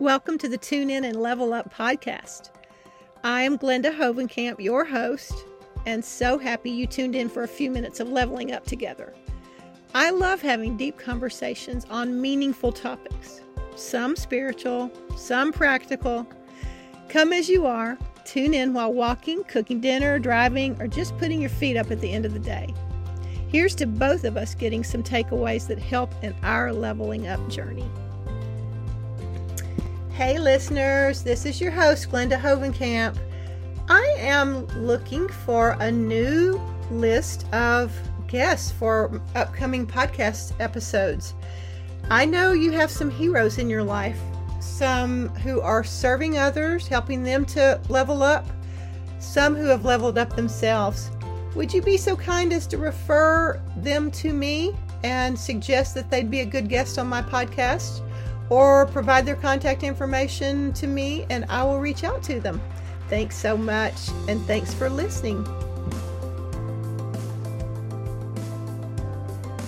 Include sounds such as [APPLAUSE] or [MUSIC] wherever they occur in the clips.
Welcome to the Tune In and Level Up podcast. I am Glenda Hovenkamp, your host, and so happy you tuned in for a few minutes of leveling up together. I love having deep conversations on meaningful topics, some spiritual, some practical. Come as you are, tune in while walking, cooking dinner, driving, or just putting your feet up at the end of the day. Here's to both of us getting some takeaways that help in our leveling up journey. Hey, listeners, this is your host, Glenda Hovenkamp. I am looking for a new list of guests for upcoming podcast episodes. I know you have some heroes in your life, some who are serving others, helping them to level up, some who have leveled up themselves. Would you be so kind as to refer them to me and suggest that they'd be a good guest on my podcast? Or provide their contact information to me and I will reach out to them. Thanks so much and thanks for listening.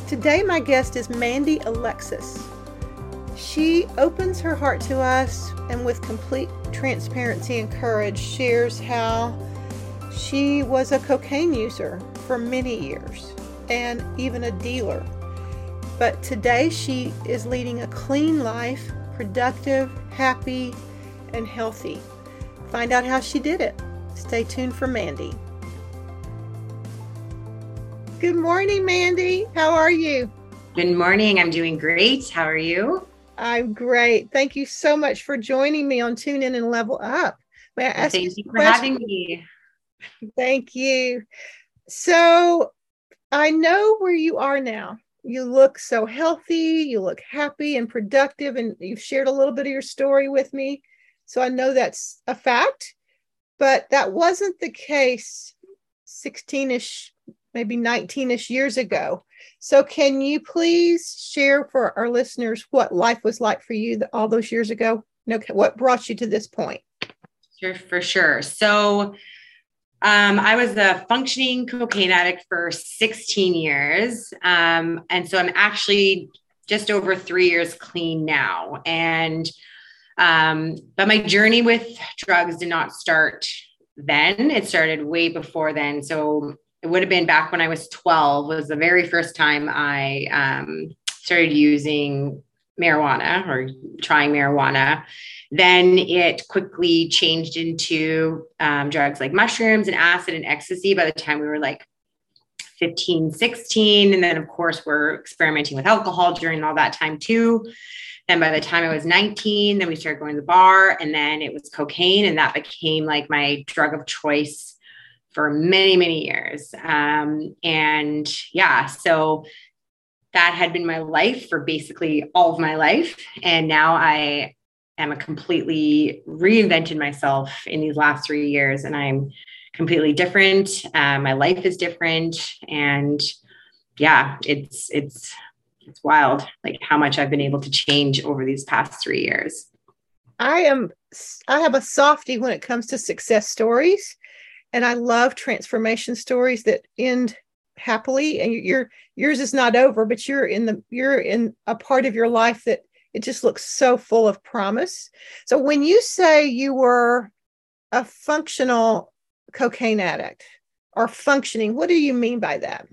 Today, my guest is Mandy Alexis. She opens her heart to us and, with complete transparency and courage, shares how she was a cocaine user for many years and even a dealer but today she is leading a clean life, productive, happy, and healthy. Find out how she did it. Stay tuned for Mandy. Good morning, Mandy. How are you? Good morning. I'm doing great. How are you? I'm great. Thank you so much for joining me on Tune In and Level Up. May I ask Thank you for having me. Thank you. So I know where you are now you look so healthy, you look happy and productive, and you've shared a little bit of your story with me. So I know that's a fact, but that wasn't the case 16 ish, maybe 19 ish years ago. So can you please share for our listeners what life was like for you all those years ago? Okay, what brought you to this point? Sure, for sure. So um, I was a functioning cocaine addict for 16 years. Um, and so I'm actually just over three years clean now. And, um, but my journey with drugs did not start then. It started way before then. So it would have been back when I was 12 was the very first time I um, started using marijuana or trying marijuana. Then it quickly changed into um, drugs like mushrooms and acid and ecstasy by the time we were like 15, 16. And then, of course, we're experimenting with alcohol during all that time too. Then by the time I was 19, then we started going to the bar and then it was cocaine. And that became like my drug of choice for many, many years. Um, and yeah, so that had been my life for basically all of my life. And now I am a completely reinvented myself in these last three years and I'm completely different. Uh, my life is different. And yeah, it's, it's, it's wild, like how much I've been able to change over these past three years. I am, I have a softie when it comes to success stories. And I love transformation stories that end happily and your yours is not over but you're in the you're in a part of your life that it just looks so full of promise so when you say you were a functional cocaine addict or functioning what do you mean by that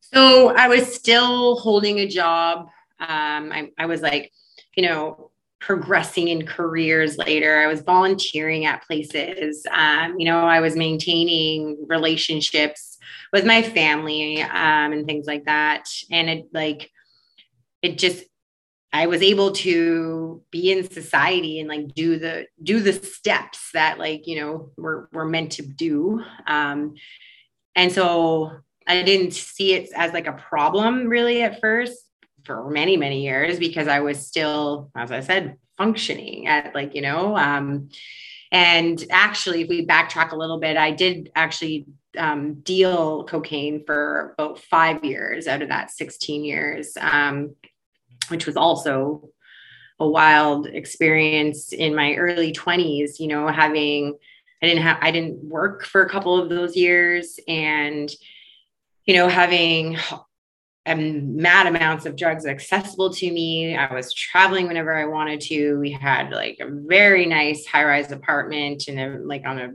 so i was still holding a job um, I, I was like you know progressing in careers later. I was volunteering at places. Um, you know, I was maintaining relationships with my family um, and things like that. And it like, it just, I was able to be in society and like do the do the steps that like you know we're we're meant to do. Um, and so I didn't see it as like a problem really at first for many many years because I was still, as I said, functioning at like you know. Um, and actually, if we backtrack a little bit, I did actually um, deal cocaine for about five years out of that 16 years, um, which was also a wild experience in my early 20s, you know, having, I didn't have, I didn't work for a couple of those years and, you know, having mad amounts of drugs accessible to me. I was traveling whenever I wanted to. We had like a very nice high rise apartment and like on a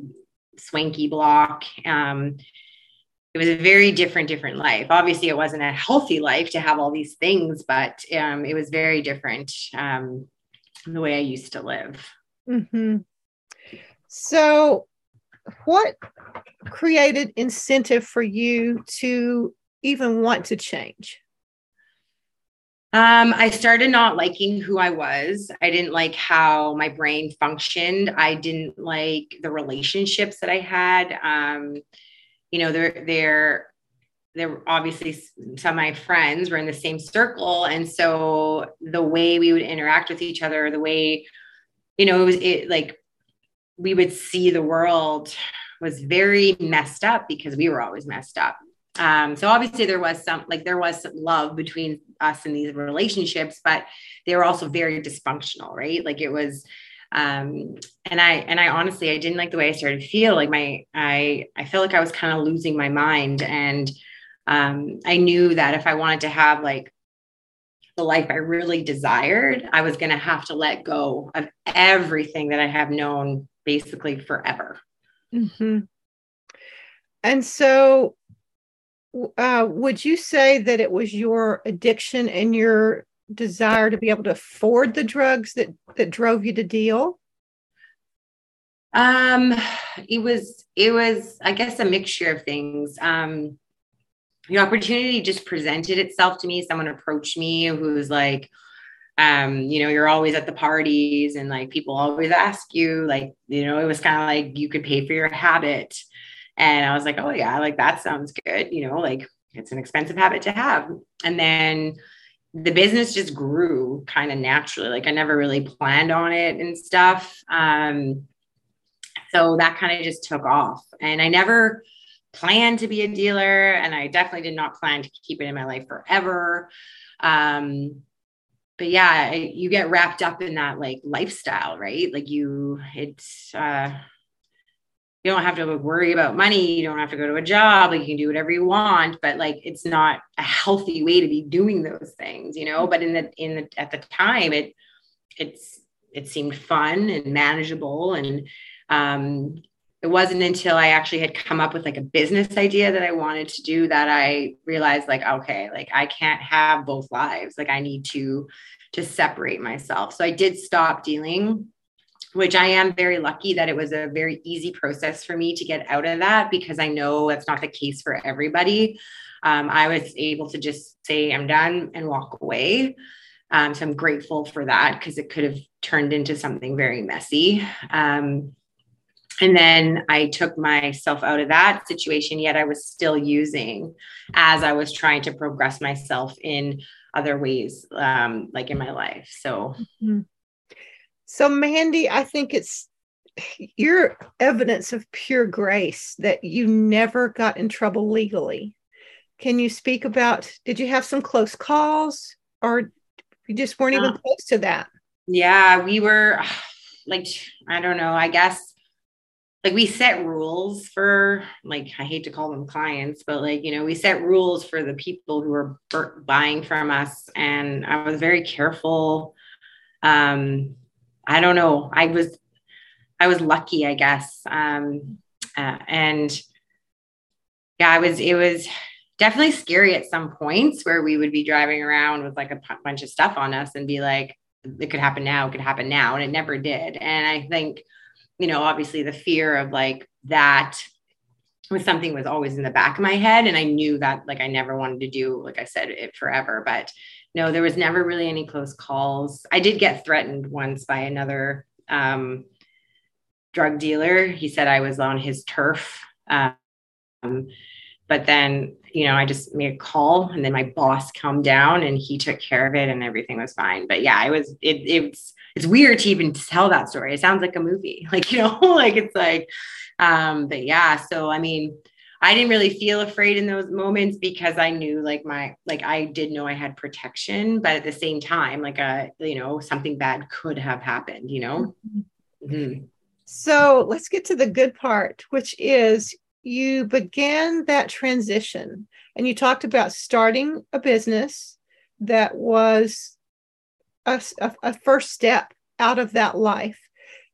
swanky block. Um, it was a very different, different life. Obviously, it wasn't a healthy life to have all these things, but um, it was very different um, the way I used to live. Mm-hmm. So, what created incentive for you to even want to change? Um, I started not liking who I was. I didn't like how my brain functioned. I didn't like the relationships that I had. Um, you know, they're they're they're obviously some of my friends were in the same circle, and so the way we would interact with each other, the way, you know, it was it like we would see the world was very messed up because we were always messed up. Um, so obviously there was some like there was love between us in these relationships, but they were also very dysfunctional, right? Like it was um and i and i honestly i didn't like the way i started to feel like my i i felt like i was kind of losing my mind and um i knew that if i wanted to have like the life i really desired i was going to have to let go of everything that i have known basically forever mm-hmm. and so uh, would you say that it was your addiction and your desire to be able to afford the drugs that that drove you to deal? Um, it was it was I guess a mixture of things. Um, the opportunity just presented itself to me. Someone approached me who was like, um, you know, you're always at the parties and like people always ask you, like, you know, it was kind of like you could pay for your habit. And I was like, oh, yeah, like that sounds good. You know, like it's an expensive habit to have. And then the business just grew kind of naturally. Like I never really planned on it and stuff. Um, so that kind of just took off. And I never planned to be a dealer. And I definitely did not plan to keep it in my life forever. Um, but yeah, you get wrapped up in that like lifestyle, right? Like you, it's, uh, you don't have to worry about money. You don't have to go to a job. Like you can do whatever you want, but like it's not a healthy way to be doing those things, you know. But in the in the at the time, it it's it seemed fun and manageable, and um, it wasn't until I actually had come up with like a business idea that I wanted to do that I realized like okay, like I can't have both lives. Like I need to to separate myself. So I did stop dealing which I am very lucky that it was a very easy process for me to get out of that because I know that's not the case for everybody. Um, I was able to just say, I'm done and walk away. Um, so I'm grateful for that because it could have turned into something very messy. Um, and then I took myself out of that situation, yet I was still using as I was trying to progress myself in other ways, um, like in my life. So, mm-hmm. So, Mandy, I think it's your evidence of pure grace that you never got in trouble legally. Can you speak about did you have some close calls or you just weren't even close to that? Yeah, we were [SIGHS] like, I don't know, I guess like we set rules for like I hate to call them clients, but like you know we set rules for the people who were buying from us, and I was very careful. Um, I don't know. I was I was lucky, I guess. Um, uh, and yeah, I was. It was definitely scary at some points where we would be driving around with like a p- bunch of stuff on us and be like, "It could happen now. It could happen now," and it never did. And I think, you know, obviously the fear of like that was something was always in the back of my head, and I knew that like I never wanted to do, like I said, it forever, but no, there was never really any close calls. I did get threatened once by another um, drug dealer. He said I was on his turf. Um, but then, you know, I just made a call and then my boss come down and he took care of it and everything was fine. But yeah, it was, it, it's, it's weird to even tell that story. It sounds like a movie, [LAUGHS] like, you know, [LAUGHS] like it's like, um, but yeah, so, I mean, I didn't really feel afraid in those moments because I knew like my like I did know I had protection, but at the same time, like a uh, you know something bad could have happened. You know. Mm-hmm. So let's get to the good part, which is you began that transition and you talked about starting a business that was a, a, a first step out of that life.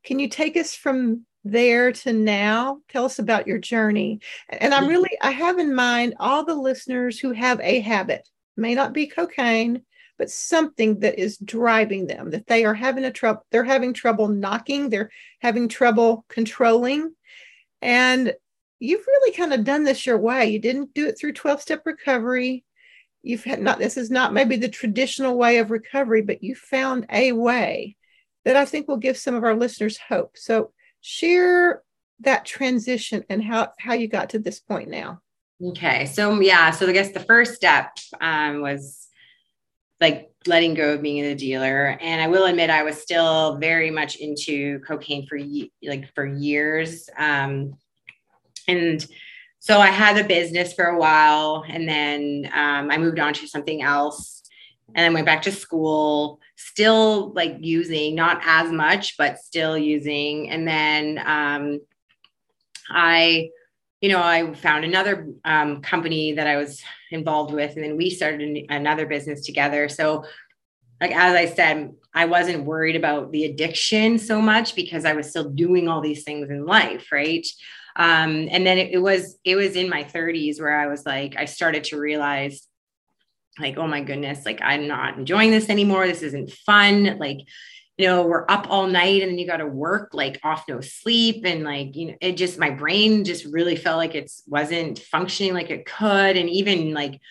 Can you take us from there to now? Tell us about your journey. And I'm mm-hmm. really, I have in mind all the listeners who have a habit, may not be cocaine, but something that is driving them, that they are having a trouble, they're having trouble knocking, they're having trouble controlling. And you've really kind of done this your way. You didn't do it through 12 step recovery. You've had not, this is not maybe the traditional way of recovery, but you found a way that I think will give some of our listeners hope. So share that transition and how, how you got to this point now. Okay. So, yeah. So, I guess the first step um, was like letting go of being a dealer. And I will admit, I was still very much into cocaine for like for years. Um, and so I had a business for a while and then um, I moved on to something else and then went back to school, still like using, not as much, but still using. And then um, I, you know, I found another um, company that I was involved with, and then we started another business together. So, like as I said, I wasn't worried about the addiction so much because I was still doing all these things in life, right? Um, and then it, it was it was in my 30s where I was like, I started to realize like, oh my goodness, like I'm not enjoying this anymore. This isn't fun. Like, you know, we're up all night and then you got to work like off no sleep. And like, you know, it just, my brain just really felt like it wasn't functioning like it could. And even like,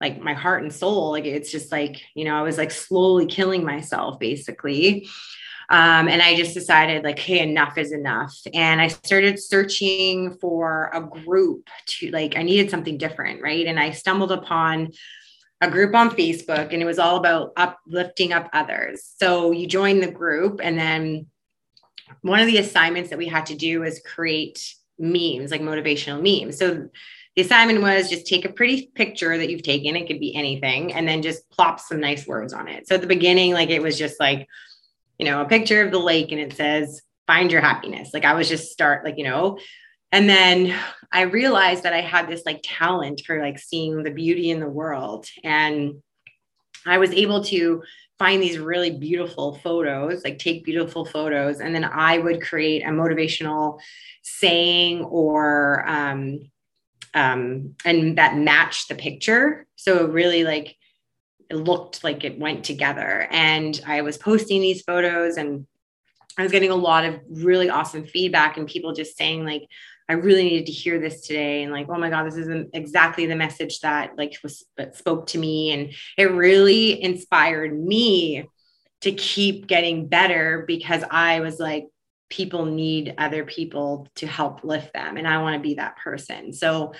like my heart and soul, like it's just like, you know, I was like slowly killing myself basically. Um, and I just decided, like, hey, enough is enough. And I started searching for a group to, like, I needed something different, right? And I stumbled upon a group on Facebook and it was all about uplifting up others. So you join the group, and then one of the assignments that we had to do was create memes, like motivational memes. So the assignment was just take a pretty picture that you've taken, it could be anything, and then just plop some nice words on it. So at the beginning, like it was just like, you know, a picture of the lake and it says, find your happiness. Like I was just start, like, you know, and then I realized that I had this like talent for like seeing the beauty in the world. And I was able to find these really beautiful photos, like take beautiful photos. And then I would create a motivational saying or, um, um, and that matched the picture. So really like it looked like it went together. And I was posting these photos and I was getting a lot of really awesome feedback and people just saying like, I really needed to hear this today. And like, oh my God, this isn't exactly the message that like was that spoke to me. And it really inspired me to keep getting better because I was like, people need other people to help lift them. And I want to be that person. So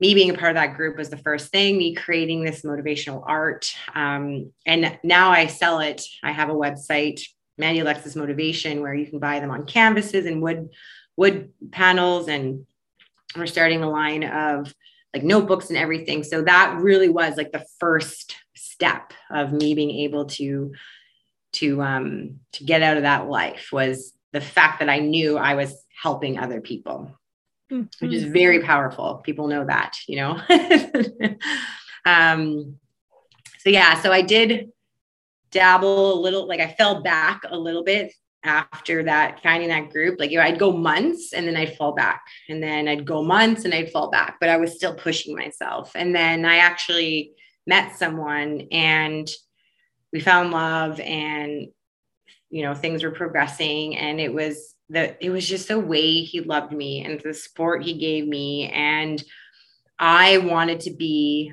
me being a part of that group was the first thing, me creating this motivational art. Um, and now I sell it. I have a website, Mandy Alexis Motivation, where you can buy them on canvases and wood wood panels and we're starting a line of like notebooks and everything. So that really was like the first step of me being able to to um to get out of that life was the fact that I knew I was helping other people. Mm-hmm. Which is very powerful. People know that, you know. [LAUGHS] um so yeah, so I did dabble a little like I fell back a little bit after that finding that group. Like you know, i'd go months and then i'd fall back and then i'd go months and i'd fall back but i was still pushing myself. And then i actually met someone and we found love and you know things were progressing. And it was the it was just the way he loved me and the support he gave me. And i wanted to be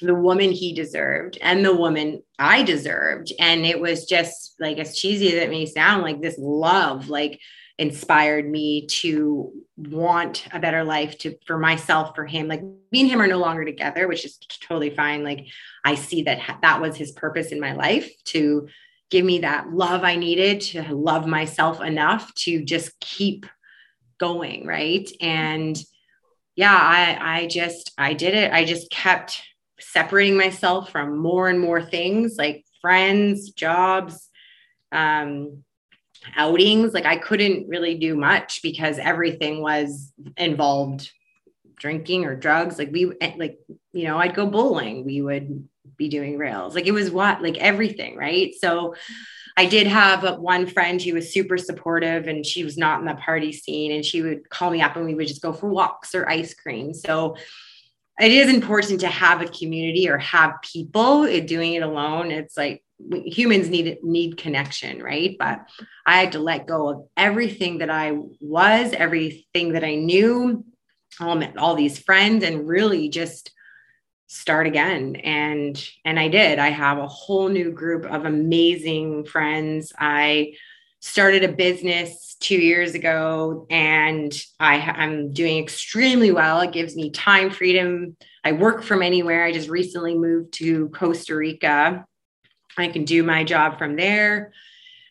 the woman he deserved and the woman I deserved. And it was just like as cheesy as it may sound, like this love, like inspired me to want a better life to for myself, for him. Like me and him are no longer together, which is totally fine. Like I see that that was his purpose in my life to give me that love I needed to love myself enough to just keep going. Right. And yeah, I I just I did it. I just kept separating myself from more and more things like friends, jobs, um, outings, like I couldn't really do much because everything was involved drinking or drugs. Like we, like, you know, I'd go bowling. We would be doing rails. Like it was what, like everything. Right. So I did have one friend who was super supportive and she was not in the party scene and she would call me up and we would just go for walks or ice cream. So it is important to have a community or have people eh, doing it alone. It's like humans need need connection, right? But I had to let go of everything that I was, everything that I knew, um, all, all these friends, and really just start again and and i did i have a whole new group of amazing friends i started a business two years ago and I, i'm doing extremely well. It gives me time freedom. I work from anywhere. I just recently moved to costa rica. I can do my job from there.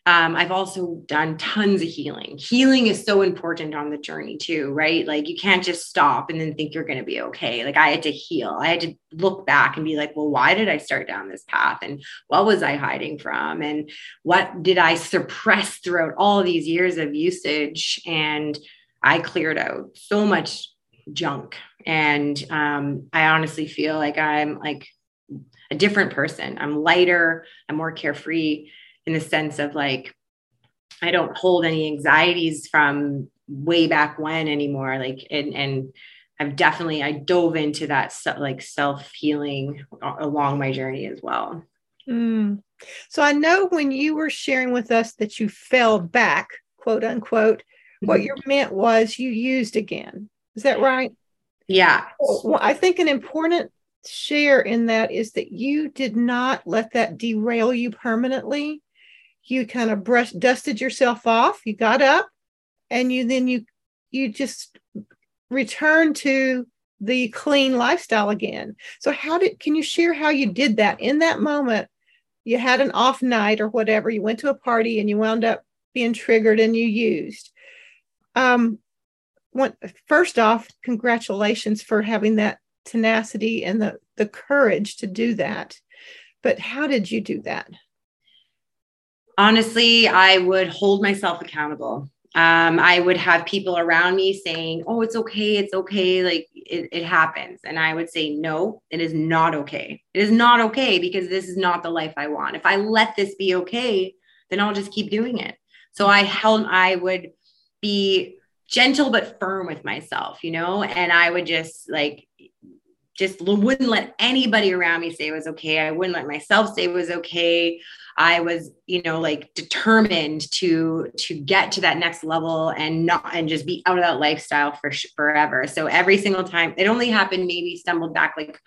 Um, I've also done tons of healing. Healing is so important on the journey, too, right? Like, you can't just stop and then think you're going to be okay. Like, I had to heal. I had to look back and be like, well, why did I start down this path? And what was I hiding from? And what did I suppress throughout all these years of usage? And I cleared out so much junk. And um, I honestly feel like I'm like a different person. I'm lighter, I'm more carefree in the sense of like, I don't hold any anxieties from way back when anymore. Like, and, and I've definitely, I dove into that like self healing along my journey as well. Mm. So I know when you were sharing with us that you fell back, quote unquote, what mm-hmm. you meant was you used again. Is that right? Yeah. Well, I think an important share in that is that you did not let that derail you permanently. You kind of brushed, dusted yourself off. You got up, and you then you you just returned to the clean lifestyle again. So how did can you share how you did that in that moment? You had an off night or whatever. You went to a party and you wound up being triggered and you used. Um, one, first off, congratulations for having that tenacity and the, the courage to do that. But how did you do that? Honestly, I would hold myself accountable. Um, I would have people around me saying, Oh, it's okay, it's okay, like it, it happens. And I would say, No, it is not okay. It is not okay because this is not the life I want. If I let this be okay, then I'll just keep doing it. So I held, I would be gentle but firm with myself, you know, and I would just like just wouldn't let anybody around me say it was okay. I wouldn't let myself say it was okay. I was, you know, like determined to to get to that next level and not and just be out of that lifestyle for forever. So every single time, it only happened maybe stumbled back like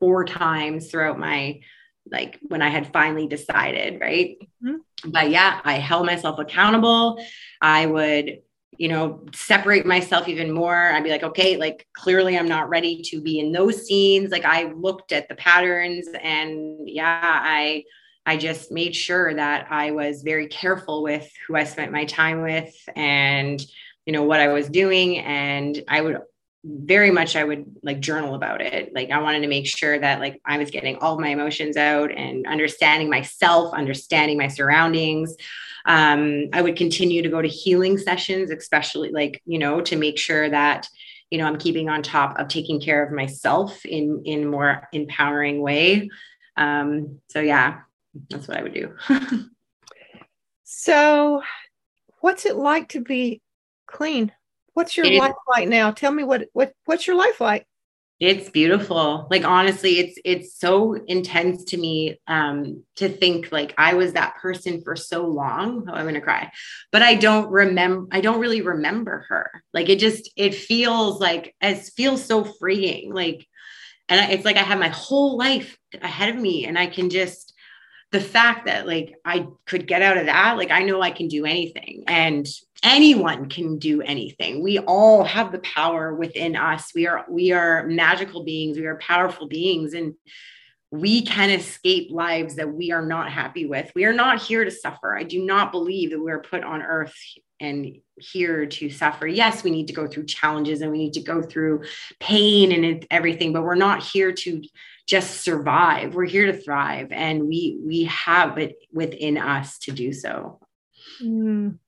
four times throughout my like when I had finally decided, right? Mm-hmm. But yeah, I held myself accountable. I would you know, separate myself even more. I'd be like, okay, like clearly I'm not ready to be in those scenes. Like I looked at the patterns and yeah, I I just made sure that I was very careful with who I spent my time with and you know what I was doing and I would very much I would like journal about it. Like I wanted to make sure that like I was getting all my emotions out and understanding myself, understanding my surroundings. Um, I would continue to go to healing sessions, especially like, you know, to make sure that, you know, I'm keeping on top of taking care of myself in in more empowering way. Um, so yeah, that's what I would do. so what's it like to be clean? What's your it life is, like now? Tell me what what what's your life like? It's beautiful. Like honestly, it's it's so intense to me um to think like I was that person for so long. Oh, I'm going to cry. But I don't remember I don't really remember her. Like it just it feels like it feels so freeing. Like and it's like I have my whole life ahead of me and I can just the fact that like I could get out of that, like I know I can do anything and anyone can do anything. We all have the power within us. We are we are magical beings, we are powerful beings and we can escape lives that we are not happy with. We are not here to suffer. I do not believe that we're put on earth and here to suffer. Yes, we need to go through challenges and we need to go through pain and everything, but we're not here to just survive. We're here to thrive and we we have it within us to do so. Mm.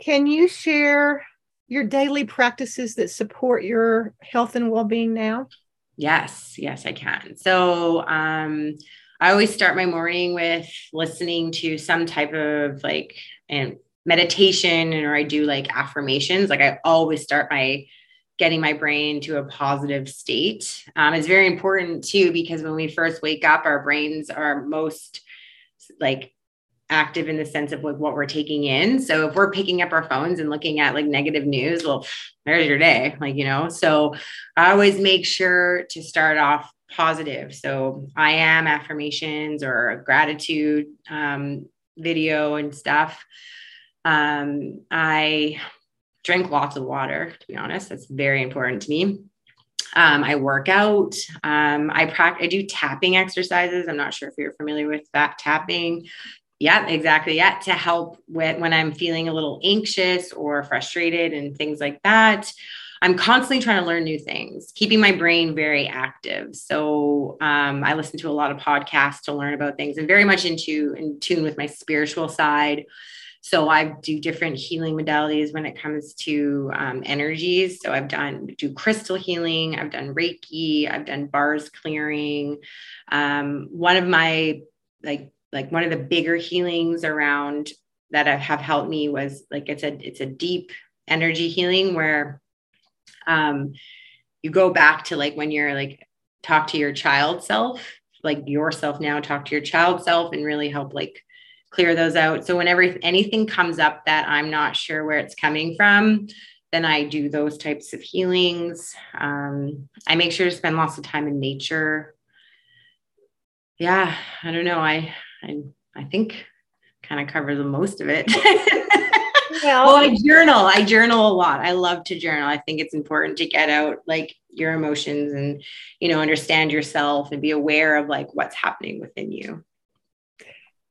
can you share your daily practices that support your health and well-being now? Yes, yes, I can. So, um, I always start my morning with listening to some type of like and meditation, or I do like affirmations. Like I always start my getting my brain to a positive state. Um, it's very important too because when we first wake up, our brains are most like active in the sense of like what we're taking in. So if we're picking up our phones and looking at like negative news, well, there's your day, like you know. So I always make sure to start off positive. So I am affirmations or gratitude um, video and stuff. Um, I drink lots of water, to be honest. That's very important to me. Um, I work out. Um, I practice. I do tapping exercises. I'm not sure if you're familiar with that tapping. Yeah, exactly. Yeah, to help with when I'm feeling a little anxious or frustrated and things like that. I'm constantly trying to learn new things, keeping my brain very active. So um, I listen to a lot of podcasts to learn about things and very much into in tune with my spiritual side. So I do different healing modalities when it comes to um, energies. So I've done do crystal healing, I've done Reiki, I've done bars clearing. Um, one of my like like one of the bigger healings around that have helped me was like it's a it's a deep energy healing where um, you go back to like when you're like talk to your child self, like yourself now, talk to your child self and really help like clear those out. So whenever anything comes up that I'm not sure where it's coming from, then I do those types of healings. Um, I make sure to spend lots of time in nature. Yeah, I don't know. I I I think kind of cover the most of it. [LAUGHS] well, well, I journal. I journal a lot. I love to journal. I think it's important to get out like your emotions and you know understand yourself and be aware of like what's happening within you.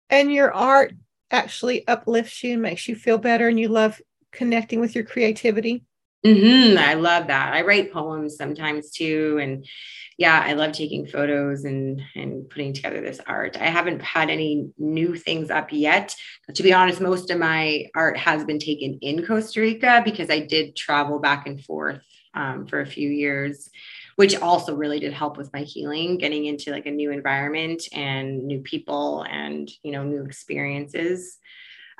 And your art actually uplifts you and makes you feel better, and you love connecting with your creativity. Mm-hmm. I love that. I write poems sometimes too, and yeah, I love taking photos and and putting together this art. I haven't had any new things up yet. To be honest, most of my art has been taken in Costa Rica because I did travel back and forth um, for a few years, which also really did help with my healing, getting into like a new environment and new people and you know new experiences.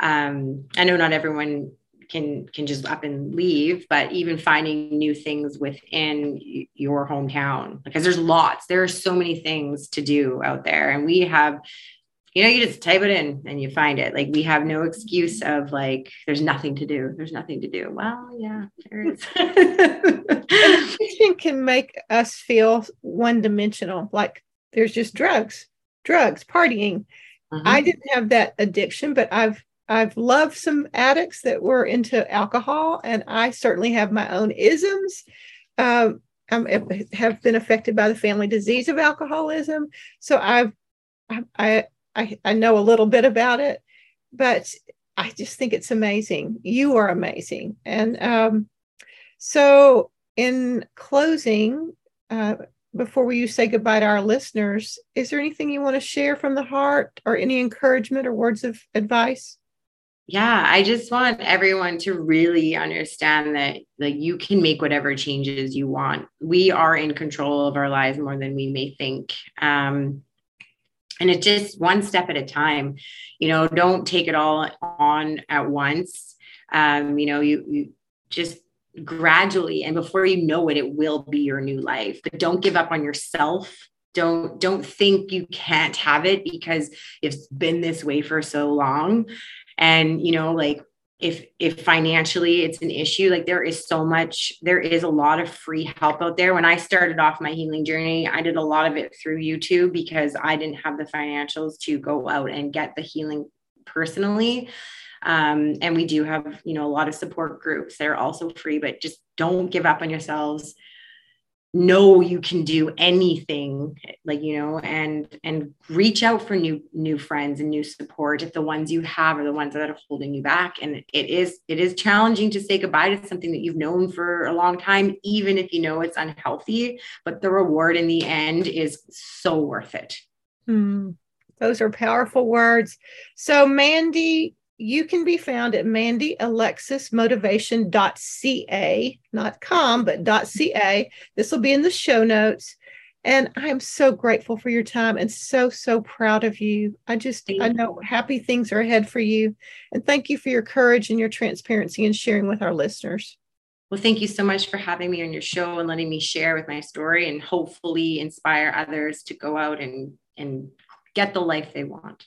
Um, I know not everyone can can just up and leave but even finding new things within your hometown because there's lots there are so many things to do out there and we have you know you just type it in and you find it. Like we have no excuse of like there's nothing to do. There's nothing to do. Well yeah there is. [LAUGHS] [LAUGHS] Addiction can make us feel one dimensional like there's just drugs drugs partying. Mm-hmm. i didn't have that addiction but i've I've loved some addicts that were into alcohol, and I certainly have my own isms. Um, I have been affected by the family disease of alcoholism, so I've I, I I know a little bit about it, but I just think it's amazing. You are amazing, and um, so in closing, uh, before you say goodbye to our listeners, is there anything you want to share from the heart, or any encouragement or words of advice? yeah i just want everyone to really understand that like you can make whatever changes you want we are in control of our lives more than we may think um and it's just one step at a time. You know don't take it all on at once. Um you know you, you just gradually and before you know it it will be your new life. But don't give up on yourself. Don't don't think you can't have it because it's been this way for so long. And you know like if if financially it's an issue like there is so much there is a lot of free help out there. When i started off my healing journey i did a lot of it through youtube because i didn't have the financials to go out and get the healing personally. Um, and we do have you know a lot of support groups. They're also free but just don't give up on yourselves know you can do anything like you know and and reach out for new new friends and new support if the ones you have are the ones that are holding you back. And it is it is challenging to say goodbye to something that you've known for a long time even if you know it's unhealthy but the reward in the end is so worth it. Mm, those are powerful words. So mandy you can be found at mandyalexismotivation.ca, not com, but .ca. This will be in the show notes. And I'm so grateful for your time and so, so proud of you. I just, I know happy things are ahead for you. And thank you for your courage and your transparency and sharing with our listeners. Well, thank you so much for having me on your show and letting me share with my story and hopefully inspire others to go out and, and get the life they want.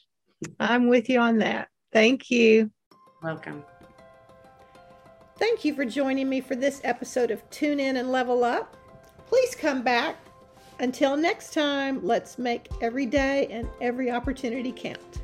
I'm with you on that. Thank you. Welcome. Thank you for joining me for this episode of Tune In and Level Up. Please come back. Until next time, let's make every day and every opportunity count.